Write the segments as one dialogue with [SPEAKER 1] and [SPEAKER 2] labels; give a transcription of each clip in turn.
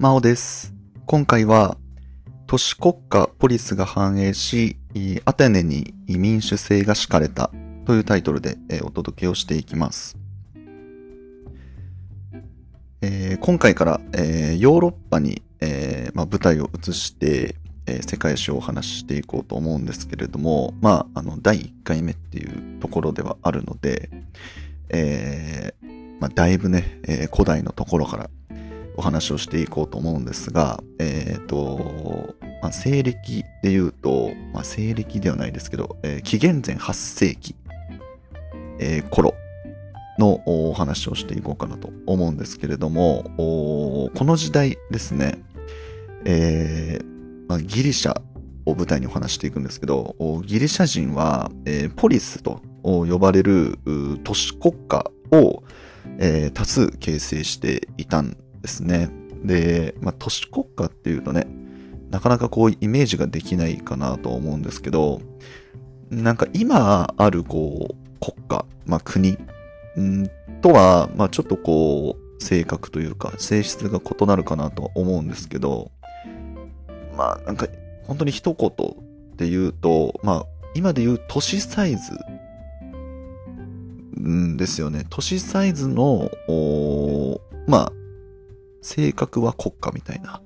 [SPEAKER 1] マオです。今回は、都市国家ポリスが繁栄し、アテネに民主制が敷かれたというタイトルでお届けをしていきます。えー今回から、えーヨーロッパに、えーま、舞台を移して、え世界史をお話ししていこうと思うんですけれども、まあ、あの、第1回目っていうところではあるので、えまあ、だいぶね、え古代のところからお話をしていこうと思うんですが、えっ、と、まあ、西暦で言うと、まあ、西暦ではないですけど、えー紀元前8世紀、えー頃のお話をしていこうかなと思うんですけれども、この時代ですね、えーまあ、ギリシャを舞台にお話していくんですけど、ギリシャ人は、えーポリスと呼ばれる都市国家を、えー多数形成していたんですね。で、まあ、都市国家っていうとね、なかなかこうイメージができないかなと思うんですけど、なんか今あるこう国家、まあ、国んとは、まあ、ちょっとこう性格というか性質が異なるかなとは思うんですけど、まあなんか本当に一言で言うと、まあ今で言う都市サイズんですよね。都市サイズの、まあ、性格は国家みたいな。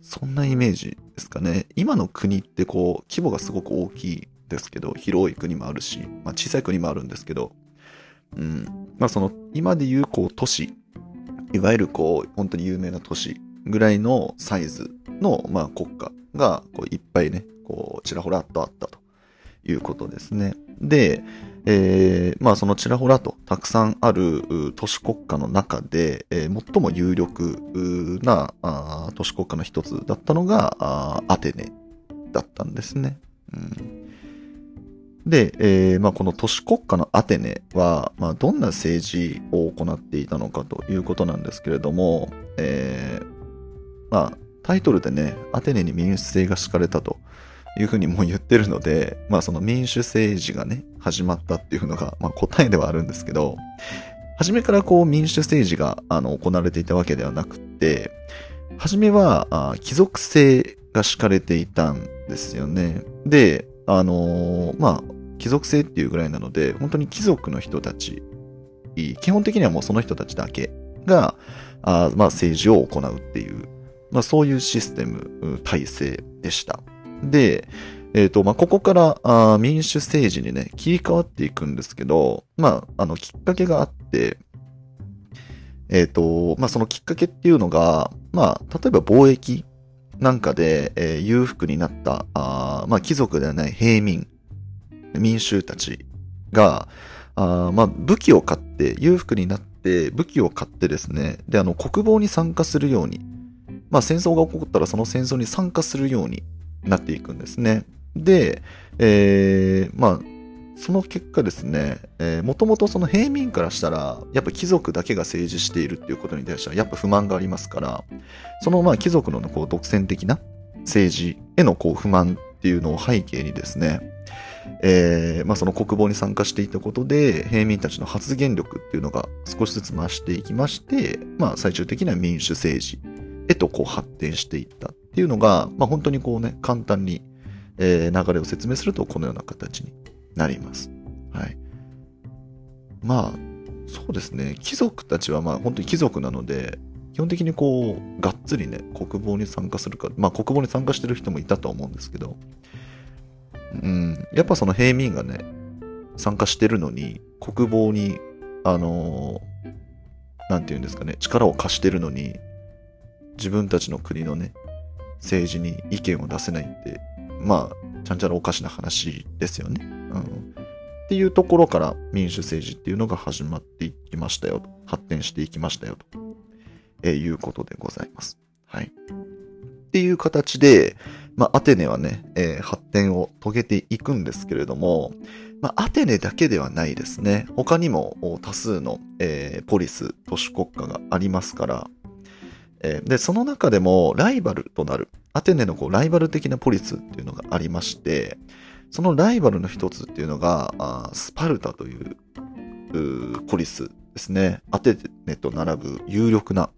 [SPEAKER 1] そんなイメージですかね。今の国ってこう、規模がすごく大きいですけど、広い国もあるし、まあ小さい国もあるんですけど、うん。まあその、今で言うこう都市、いわゆるこう、本当に有名な都市ぐらいのサイズの、まあ国家が、こういっぱいね、こう、ちらほらっとあったということですね。で、えーまあそのちらほらとたくさんある都市国家の中で、えー最も有力なあ都市国家の一つだったのがあアテネだったんですね。うん、で、えーまあ、この都市国家のアテネは、まあ、どんな政治を行っていたのかということなんですけれども、えーまあ、タイトルでね、アテネに民主制が敷かれたというふうにもう言ってるので、まあその民主政治がね、始まったっていうのが、まあ答えではあるんですけど、初めからこう民主政治があの行われていたわけではなくて、初めはあ貴族制が敷かれていたんですよね。で、あのーまあ、貴族制っていうぐらいなので、本当に貴族の人たち、基本的にはもうその人たちだけが、あまあ政治を行うっていう、まあそういうシステム、体制でした。で、えっ、と、まあ、ここからあ民主政治にね、切り替わっていくんですけど、まあ、あの、きっかけがあって、えっ、と、まあ、そのきっかけっていうのが、まあ、例えば貿易なんかで、えー裕福になった、あまあ、貴族ではない平民、民衆たちが、あまあ、武器を買って、裕福になって、武器を買ってですね、で、あの、国防に参加するように、まあ、戦争が起こったらその戦争に参加するようになっていくんですね。で、えーまあ、その結果ですね、えー、もともとその平民からしたら、やっぱ貴族だけが政治しているっていうことに対しては、やっぱ不満がありますから、そのまあ貴族のこう独占的な政治へのこう不満っていうのを背景にですね、えーまあその国防に参加していたことで、平民たちの発言力っていうのが少しずつ増していきまして、まあ最終的には民主政治へとこう発展していったっていうのが、まあ本当にこうね、簡単に、えー流れを説明するとこのような形になります。はい。まあ、そうですね。貴族たちはまあ本当に貴族なので、基本的にこう、がっつりね、国防に参加するか、まあ国防に参加してる人もいたと思うんですけど、うん、やっぱその平民がね、参加してるのに、国防に、あのーなんて言うんですかね、力を貸してるのに、自分たちの国のね、政治に意見を出せないって、まあ、ちゃんちゃらおかしな話ですよね。うん。っていうところから民主政治っていうのが始まっていきましたよと。発展していきましたよと。えーいうことでございます。はい。っていう形で、まあ、アテネはね、えー発展を遂げていくんですけれども、まあ、アテネだけではないですね。他にも多数の、えーポリス、都市国家がありますから、えーで、その中でもライバルとなる、アテネのこうライバル的なポリスっていうのがありまして、そのライバルの一つっていうのが、あスパルタというポリスですね。アテネと並ぶ有力な、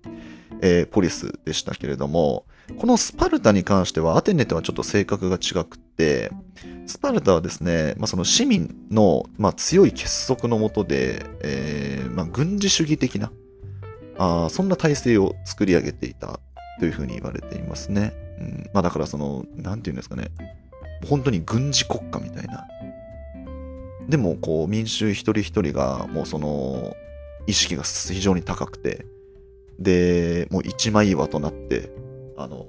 [SPEAKER 1] えー、ポリスでしたけれども、このスパルタに関してはアテネとはちょっと性格が違くって、スパルタはですね、まあ、その市民の、まあ、強い結束のもとで、えーまあ、軍事主義的なあ、そんな体制を作り上げていたというふうに言われていますね。うん、まあだからその、なんていうんですかね、本当に軍事国家みたいな。でも、こう、民衆一人一人が、もうその、意識が非常に高くて、で、もう一枚岩となって、あの、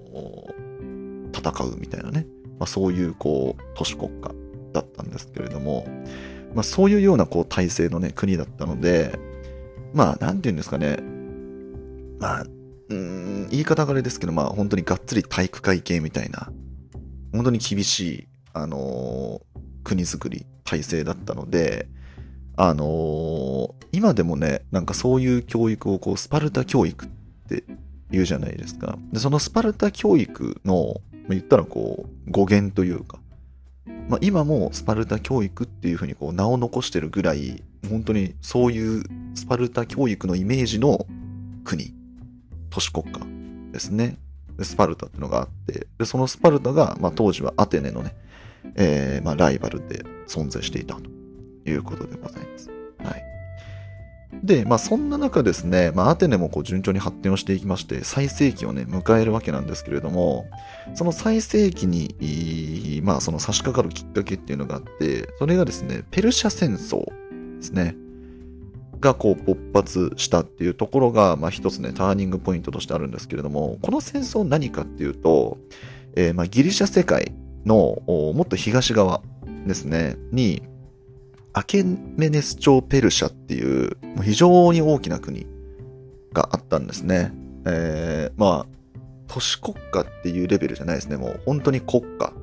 [SPEAKER 1] 戦うみたいなね。まあそういう、こう、都市国家だったんですけれども、まあそういうような、こう、体制のね、国だったので、まあ、なんて言うんですかね。まあ、うん、言い方があれですけど、まあ本当にがっつり体育会系みたいな、本当に厳しい、あのー、国づくり、体制だったので、あのー、今でもね、なんかそういう教育をこう、スパルタ教育って言うじゃないですか。で、そのスパルタ教育の、言ったらこう、語源というか、まあ、今もスパルタ教育っていうふうにこう名を残してるぐらい、本当にそういうスパルタ教育のイメージの国都市国家ですね。スパルタっていうのがあって、でそのスパルタが、まあ、当時はアテネのね、えー、まあ、ライバルで存在していたということでございます。はい。で、まあそんな中ですね、まあアテネもこう順調に発展をしていきまして、最盛期をね、迎えるわけなんですけれども、その最盛期に、まあその差し掛かるきっかけっていうのがあって、それがですね、ペルシャ戦争ですね。がこう勃発したっていうところが、まあ、一つね、ターニングポイントとしてあるんですけれども、この戦争何かっていうと、えー、まあギリシャ世界のもっと東側ですね、に、アケメネス朝ペルシャっていう、もう非常に大きな国があったんですね。えー、まあ、都市国家っていうレベルじゃないですね。もう本当に国家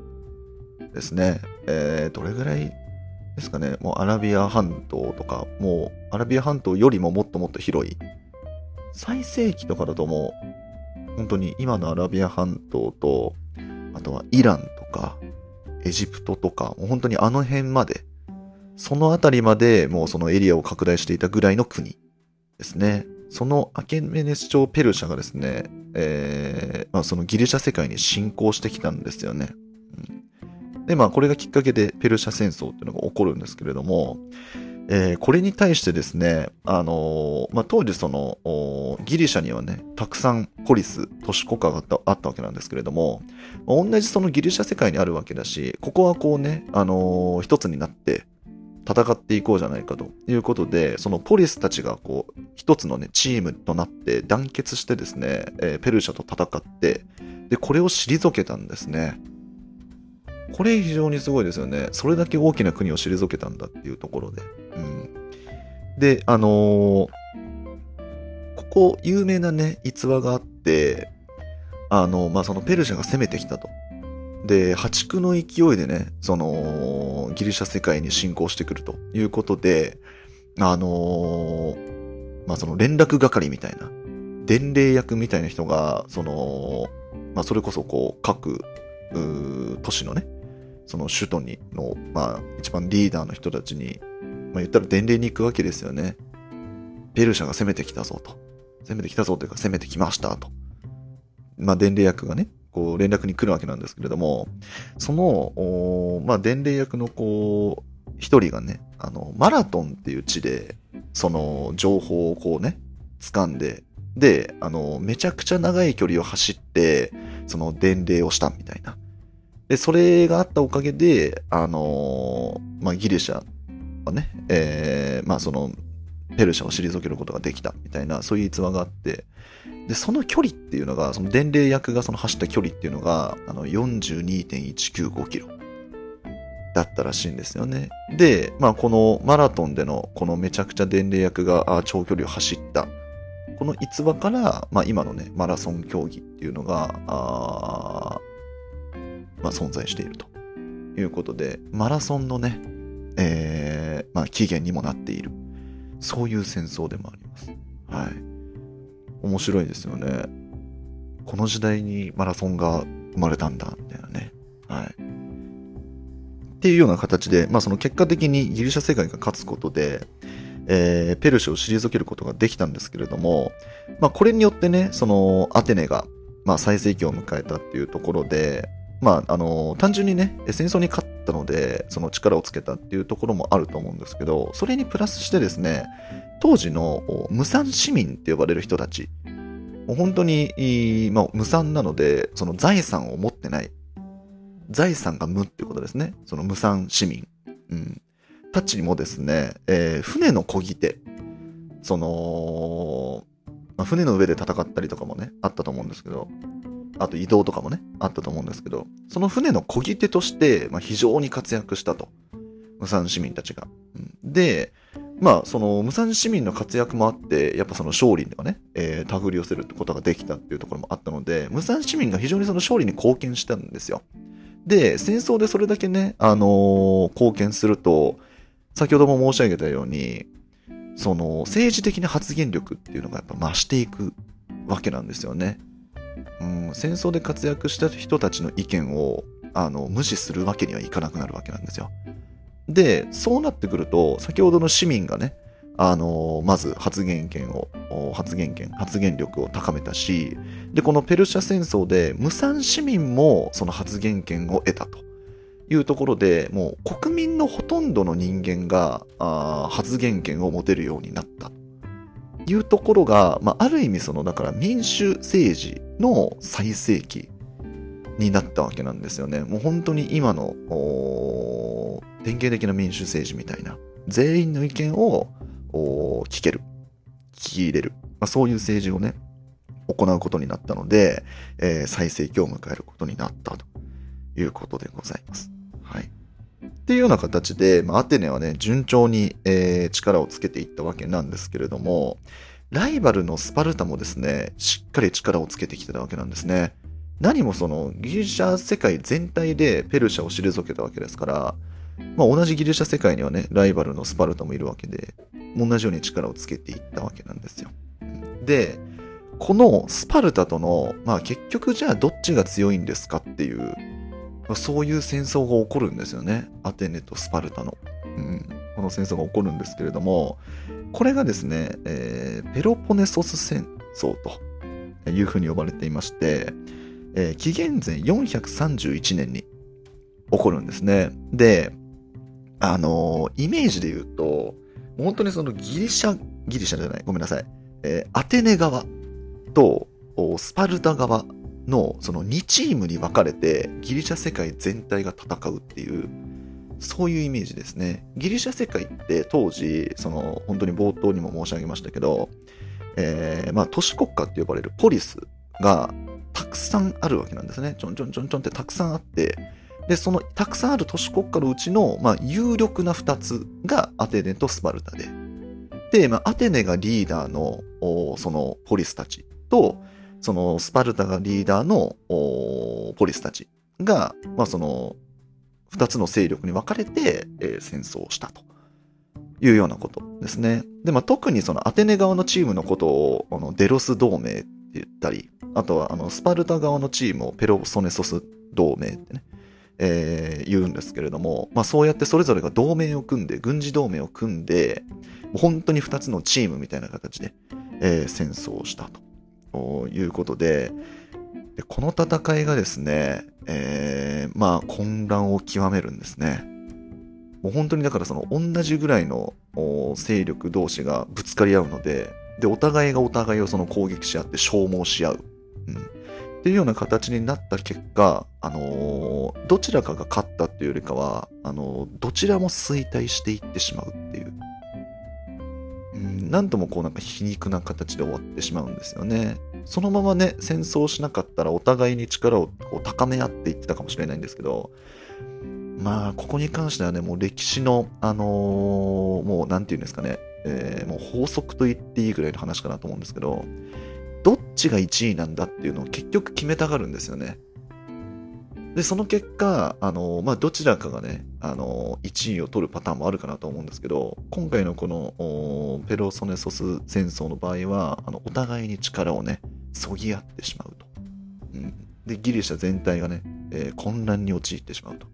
[SPEAKER 1] ですね。えー、どれぐらいですかね、もうアラビア半島とか、もうアラビア半島よりももっともっと広い。最盛期とかだともう、本当に今のアラビア半島と、あとはイランとか、エジプトとか、もう本当にあの辺まで、その辺りまでもうそのエリアを拡大していたぐらいの国ですね。そのアケメネス朝ペルシャがですね、えー、まあ、そのギリシャ世界に侵攻してきたんですよね。で、まあ、これがきっかけでペルシャ戦争っていうのが起こるんですけれども、えー、これに対してですね、あのー、まあ、当時その、ギリシャにはね、たくさんポリス、都市国家があったわけなんですけれども、まあ、同じそのギリシャ世界にあるわけだし、ここはこうね、あのー、一つになって戦っていこうじゃないかということで、そのポリスたちがこう、一つのね、チームとなって団結してですね、えー、ペルシャと戦って、で、これを退けたんですね。これ非常にすごいですよね。それだけ大きな国を退けたんだっていうところで。うん。で、あのー、ここ有名なね、逸話があって、あの、まあ、そのペルシャが攻めてきたと。で、破竹の勢いでね、その、ギリシャ世界に侵攻してくるということで、あのー、まあ、その連絡係みたいな、伝令役みたいな人が、その、まあ、それこそこう、各、都市のね、その首都にの、まあ、一番リーダーの人たちに、まあ、言ったら伝令に行くわけですよね。ペルシャが攻めてきたぞと。攻めてきたぞというか攻めてきましたと。まあ、伝令役がね、こう連絡に来るわけなんですけれども、その、まあ、伝令役のこう、一人がね、あの、マラトンっていう地で、その情報をこうね、掴んで、で、あの、めちゃくちゃ長い距離を走って、その伝令をしたみたいな。で、それがあったおかげで、あのー、まあ、ギリシャはね、えー、まあ、その、ペルシャを退けることができたみたいな、そういう逸話があって、で、その距離っていうのが、その伝令役がその走った距離っていうのが、あの、42.195キロだったらしいんですよね。で、まあ、このマラトンでの、このめちゃくちゃ伝令役が長距離を走った、この逸話から、まあ、今のね、マラソン競技っていうのが、あまあ、存在しているということで、マラソンのね、えー、まあ、起源にもなっている。そういう戦争でもあります。はい。面白いですよね。この時代にマラソンが生まれたんだ、みたいなね。はい。っていうような形で、まあその結果的にギリシャ世界が勝つことで、えー、ペルシャを退けることができたんですけれども、まあ、これによってね、その、アテネが、まあ、最盛期を迎えたっていうところで、まあ、あの、単純にね、戦争に勝ったので、その力をつけたっていうところもあると思うんですけど、それにプラスしてですね、当時の無産市民って呼ばれる人たち、本当に、まあ、無産なので、その財産を持ってない。財産が無っていうことですね。その無産市民。うん。たちもですね、えー、船の漕ぎ手、その、まあ、船の上で戦ったりとかもね、あったと思うんですけど、あと移動とかもね、あったと思うんですけど、その船の漕ぎ手として、まあ、非常に活躍したと。無産市民たちが。で、まあ、その無産市民の活躍もあって、やっぱその勝利にはね、えー、手繰り寄せることができたっていうところもあったので、無産市民が非常にその勝利に貢献したんですよ。で、戦争でそれだけね、あのー、貢献すると、先ほども申し上げたように、その政治的な発言力っていうのがやっぱ増していくわけなんですよね。うん、戦争で活躍した人たちの意見をあの無視するわけにはいかなくなるわけなんですよ。で、そうなってくると、先ほどの市民がね、あのまず発言権を、発言権、発言力を高めたし、で、このペルシャ戦争で無産市民もその発言権を得たというところで、もう国民のほとんどの人間があ発言権を持てるようになったというところが、まあ、ある意味その、だから民主政治の最盛期になったわけなんですよね。もう本当に今の典型的な民主政治みたいな、全員の意見を聞ける、聞き入れる、まあ、そういう政治をね、行うことになったので、えー、最盛期を迎えることになったということでございます。はい。っていうような形で、まあ、アテネはね、順調に、えー、力をつけていったわけなんですけれども、ライバルのスパルタもですね、しっかり力をつけてきてたわけなんですね。何もそのギリシャ世界全体でペルシャを退けたわけですから、まあ、同じギリシャ世界にはね、ライバルのスパルタもいるわけで、同じように力をつけていったわけなんですよ。で、このスパルタとの、まあ結局じゃあどっちが強いんですかっていう、まあ、そういう戦争が起こるんですよね。アテネとスパルタの。うん、この戦争が起こるんですけれども、これがですね、えー、ペロポネソス戦争というふうに呼ばれていまして、えー、紀元前431年に起こるんですね。で、あのー、イメージで言うと、本当にそのギリシャ、ギリシャじゃない、ごめんなさい。えー、アテネ側とスパルタ側のその2チームに分かれてギリシャ世界全体が戦うっていう、そういうイメージですね。ギリシャ世界って当時、その本当に冒頭にも申し上げましたけど、えー、まあ都市国家って呼ばれるポリスがたくさんあるわけなんですね。ちょんちょんちょんちょんってたくさんあって、で、そのたくさんある都市国家のうちの、まあ、有力な2つがアテネとスパルタで。で、まあ、アテネがリーダーの、そのポリスたちと、そのスパルタがリーダーのポリスたちが、まあ、その2つの勢力に分かれて、えー、戦争をしたというようなことですね。で、まあ、特にそのアテネ側のチームのことをあのデロス同盟って言ったり、あとはあのスパルタ側のチームをペロソネソス同盟ってね、えー、言うんですけれども、まあそうやってそれぞれが同盟を組んで、軍事同盟を組んで、本当に2つのチームみたいな形で、えー、戦争をしたということで、でこの戦いがですね、えー、まあ混乱を極めるんですね。もう本当にだからその同じぐらいの勢力同士がぶつかり合うので、で、お互いがお互いをその攻撃し合って消耗し合う。うん。っていうような形になった結果、あのー、どちらかが勝ったっていうよりかは、あのー、どちらも衰退していってしまうっていう。うん、なんともこうなんか皮肉な形で終わってしまうんですよね。そのままね、戦争しなかったらお互いに力を高め合っていってたかもしれないんですけど、まあ、ここに関してはね、もう歴史の、あのー、もうなんて言うんですかね、えー、もう法則と言っていいぐらいの話かなと思うんですけど、どっちが1位なんだっていうのを結局決めたがるんですよね。で、その結果、あの、まあ、どちらかがね、あの、1位を取るパターンもあるかなと思うんですけど、今回のこの、ペロソネソス戦争の場合は、あの、お互いに力をね、そぎ合ってしまうと。うん。で、ギリシャ全体がね、えー、混乱に陥ってしまうと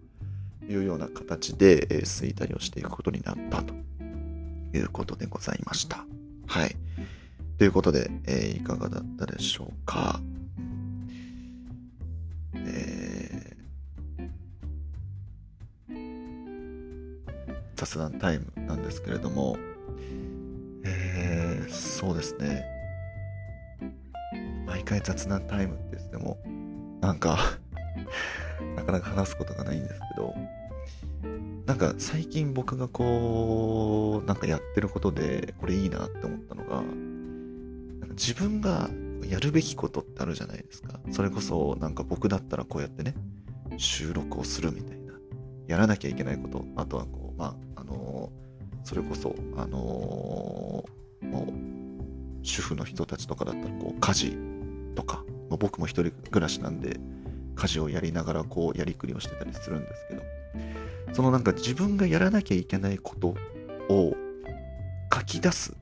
[SPEAKER 1] いうような形で、えー、衰退をしていくことになったということでございました。はい。ということで、えー、いかがだったでしょうか。えー、雑談タイムなんですけれども、えー、そうですね。回雑談タイムって言っても、なんか なかなか話すことがないんですけど、なんか最近僕がこう、なんかやってることで、これいいなって思ったのが、自分がやるべきことってあるじゃないですか。それこそなんか僕だったらこうやってね、収録をするみたいな。やらなきゃいけないこと。あとはこう、まあ、あのー、それこそ、あのー、もう、主婦の人たちとかだったらこう、家事とか、まあ、僕も一人暮らしなんで、家事をやりながらこう、やりくりをしてたりするんですけど、そのなんか自分がやらなきゃいけないことを書き出す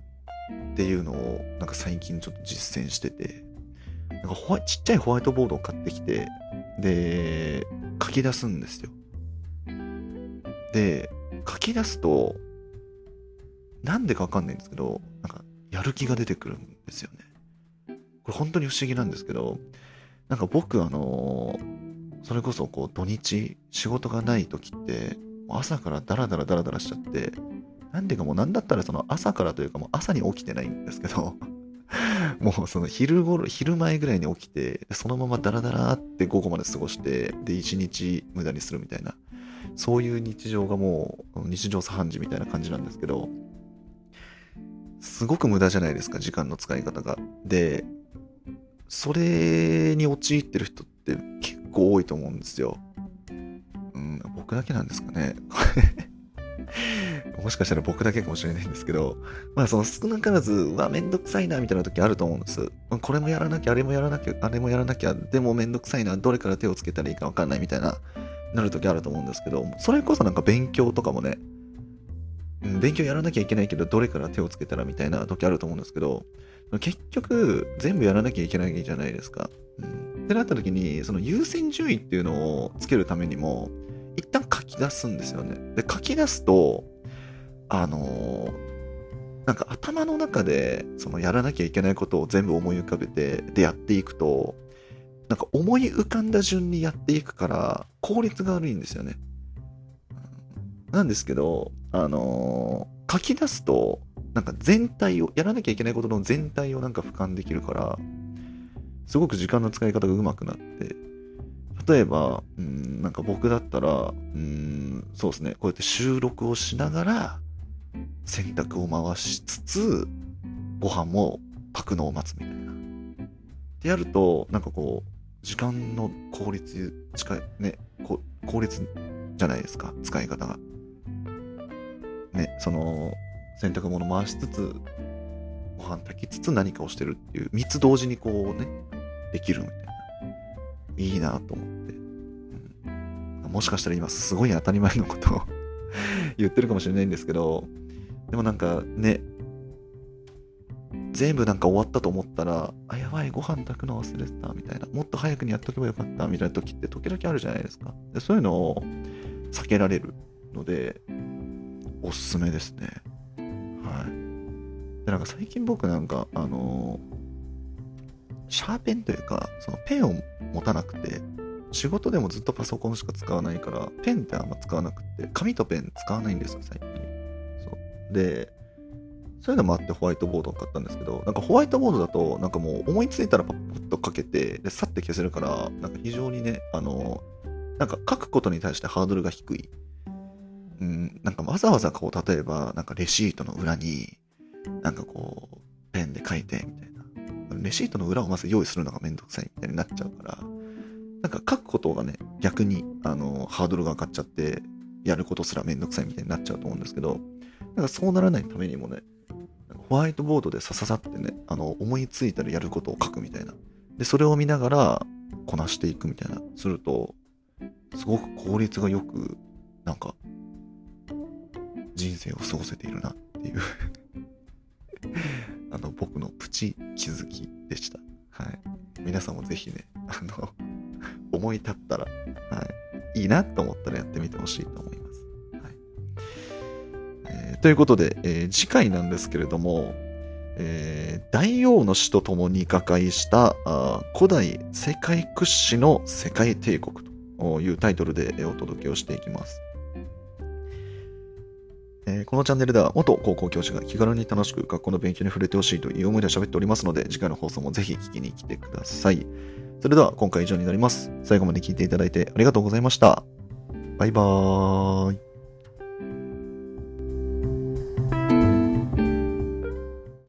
[SPEAKER 1] っていうのをなんか最近ちょっと実践してて、なんかホワちっちゃいホワイトボードを買ってきて、で、書き出すんですよ。で、書き出すと、なんでかわかんないんですけど、なんかやる気が出てくるんですよね。これ本当に不思議なんですけど、なんか僕あのそれこそこう土日仕事がない時って朝からダラダラダラダラしちゃってなんでかもうなんだったらその朝からというかもう朝に起きてないんですけど もうその昼頃、昼前ぐらいに起きて、そのままダラダラって午後まで過ごして、で、一日無駄にするみたいな、そういう日常がもう日常茶飯事みたいな感じなんですけど、すごく無駄じゃないですか、時間の使い方が。で、それに陥ってる人って結構多いと思うんですよ。うん、僕だけなんですかね。もしかしたら僕だけかもしれないんですけど、まあその少なからず、うわ、めんどくさいな、みたいな時あると思うんです。これもやらなきゃ、あれもやらなきゃ、あれもやらなきゃ、でもめんどくさいな、どれから手をつけたらいいかわかんないみたいな、なる時あると思うんですけど、それこそなんか勉強とかもね、うん、勉強やらなきゃいけないけど、どれから手をつけたらみたいな時あると思うんですけど、結局、全部やらなきゃいけないじゃないですか。うん、ってなった時に、その優先順位っていうのをつけるためにも、一旦書き出すんですよね。で、書き出すと、あのー、なんか頭の中で、そのやらなきゃいけないことを全部思い浮かべて、でやっていくと、なんか思い浮かんだ順にやっていくから、効率が悪いんですよね。なんですけど、あのー、書き出すと、なんか全体を、やらなきゃいけないことの全体をなんか俯瞰できるから、すごく時間の使い方が上手くなって、例えば、うん、なんか僕だったら、うん、そうですね、こうやって収録をしながら、洗濯を回しつつ、ご飯も炊くのを待つみたいな。ってやると、なんかこう、時間の効率、近い、ね、効率じゃないですか、使い方が。ね、その、洗濯物回しつつ、ご飯炊きつつ何かをしてるっていう、3つ同時にこうね、できるみたいな。いいなと思って。うん、もしかしたら今すごい当たり前のことを 言ってるかもしれないんですけど、でもなんかね、全部なんか終わったと思ったら、あ、やばい、ご飯炊くの忘れてた、みたいな。もっと早くにやっとけばよかった、みたいな時って時々あるじゃないですか。でそういうのを避けられるので、おすすめですね。で、なんか最近僕なんか、あのーシャーペンというか、そのペンを持たなくて、仕事でもずっとパソコンしか使わないから、ペンってあんま使わなくて、紙とペン使わないんですよ、最近。そう。で、そういうのもあってホワイトボードを買ったんですけど、なんかホワイトボードだと、なんかもう思いついたらパッとかけて、で、さって消せるから、なんか非常にね、あの、なんか書くことに対してハードルが低い。うん、なんかわざわざこう、例えば、なんかレシートの裏に、なんかこう、ペンで書いて、みたいな。レシートの裏をまず用意するのがめんどくさいみたいになっちゃうから、なんか書くことがね、逆に、あの、ハードルが上がっちゃって、やることすらめんどくさいみたいになっちゃうと思うんですけど、なんかそうならないためにもね、ホワイトボードでさささってね、あの、思いついたらやることを書くみたいな。で、それを見ながら、こなしていくみたいな、すると、すごく効率がよく、なんか、人生を過ごせているなっていう あの、僕のプチ気づきでした。はい。皆さんもぜひね、あの、思い立ったら、はい。いいなと思ったらやってみてほしいと思います。はい。えー、ということで、えー、次回なんですけれども、えー、大王の死と共に瓦解した古代世界屈指の世界帝国というタイトルでお届けをしていきます。えー、このチャンネルでは元高校教師が気軽に楽しく学校の勉強に触れてほしいという思いで喋っておりますので、次回の放送もぜひ聞きに来てください。それでは今回以上になります。最後まで聞いていただいてありがとうございました。バイバーイ。